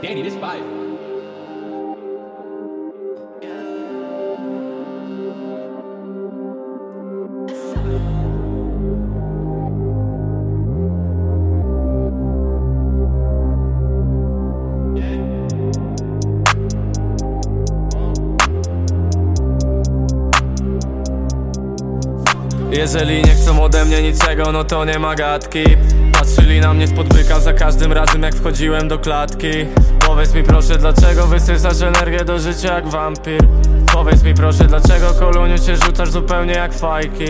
Danny, this fire. Jeżeli nie chcą ode mnie niczego, no to nie ma gadki Patrzyli na mnie spod byka za każdym razem jak wchodziłem do klatki. Powiedz mi proszę dlaczego wysysasz energię do życia jak wampir? Powiedz mi proszę dlaczego koluniu cię rzucasz zupełnie jak fajki?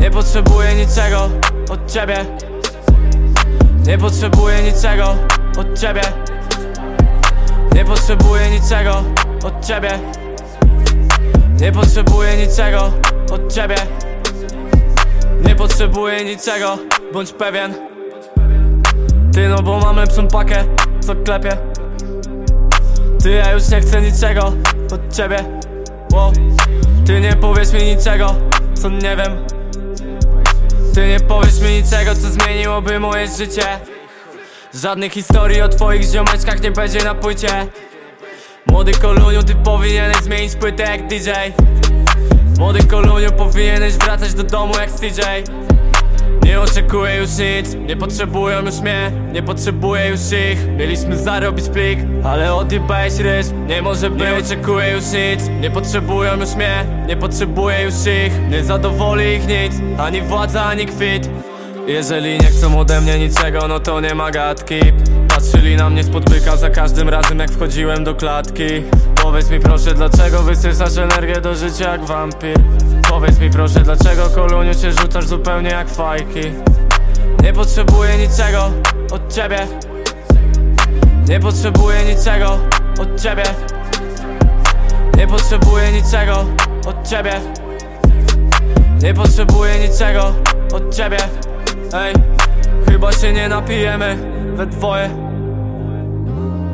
Nie potrzebuję niczego od ciebie. Nie potrzebuję niczego od ciebie. Nie potrzebuję niczego od ciebie. Nie potrzebuję niczego od ciebie. Nie potrzebuję niczego, bądź pewien Ty no bo mam lepszą pakę, co klepie. Ty ja już nie chcę niczego od ciebie. Wow. Ty nie powiesz mi niczego, co nie wiem. Ty nie powiesz mi niczego, co zmieniłoby moje życie. Żadnych historii o twoich ziomeczkach nie będzie na płycie. Młody koluniu, ty powinieneś zmienić płytę jak DJ Młody koluniu, powinieneś wracać do domu jak CJ Nie oczekuję już nic, nie potrzebują już mnie Nie potrzebuję już ich, mieliśmy zarobić plik Ale odjebałeś ryż, nie może być. Nie oczekuję już nic, nie potrzebują już mnie Nie potrzebuję już ich, nie zadowoli ich nic Ani władza, ani kwit. Jeżeli nie chcą ode mnie niczego, no to nie ma gadki. Patrzyli na spod byka za każdym razem jak wchodziłem do klatki. Powiedz mi proszę dlaczego wysysasz energię do życia jak wampir? Powiedz mi proszę dlaczego koluniu cię rzucasz zupełnie jak fajki? Nie potrzebuję niczego od ciebie. Nie potrzebuję niczego od ciebie. Nie potrzebuję niczego od ciebie. Nie potrzebuję niczego od ciebie. Ej, chyba się nie napijemy we dwoje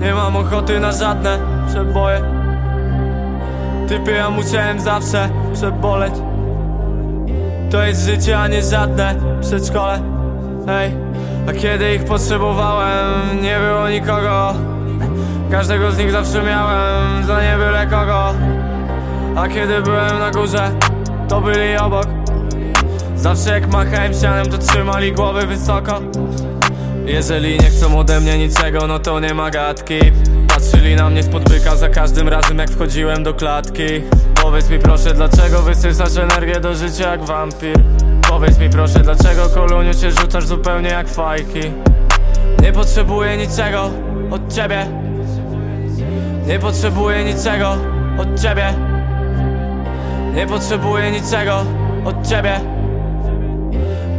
Nie mam ochoty na żadne przeboje. Typy ja musiałem zawsze przeboleć. To jest życie, a nie żadne przedszkole. Ej, a kiedy ich potrzebowałem nie było nikogo. Każdego z nich zawsze miałem za nie byle kogo. A kiedy byłem na górze to byli obok. Zawsze jak machałem sianem to trzymali głowy wysoko Jeżeli nie chcą ode mnie niczego no to nie ma gadki. Patrzyli na mnie spod byka za każdym razem jak wchodziłem do klatki. Powiedz mi proszę dlaczego wysysasz energię do życia jak wampir? Powiedz mi proszę dlaczego koluniu cię rzucasz zupełnie jak fajki? Nie potrzebuję niczego od ciebie. Nie potrzebuję niczego od ciebie. Nie potrzebuję niczego od ciebie.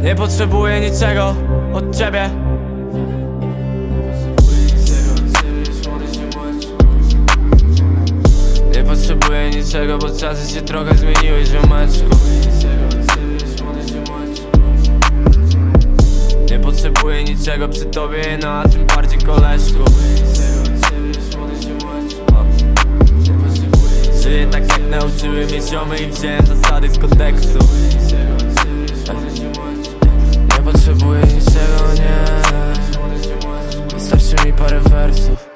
Nie potrzebuję niczego od ciebie niczego, bo czasy się trochę zmieniły, ziomeczku Nie potrzebuję niczego przy tobie, no a tym bardziej koleżku. Żyję tak jak nauczyły mnie ziomy i wziąłem zasady z kodeksu nie potrzebuję niczego, nie. Wystarczy mi parę wersów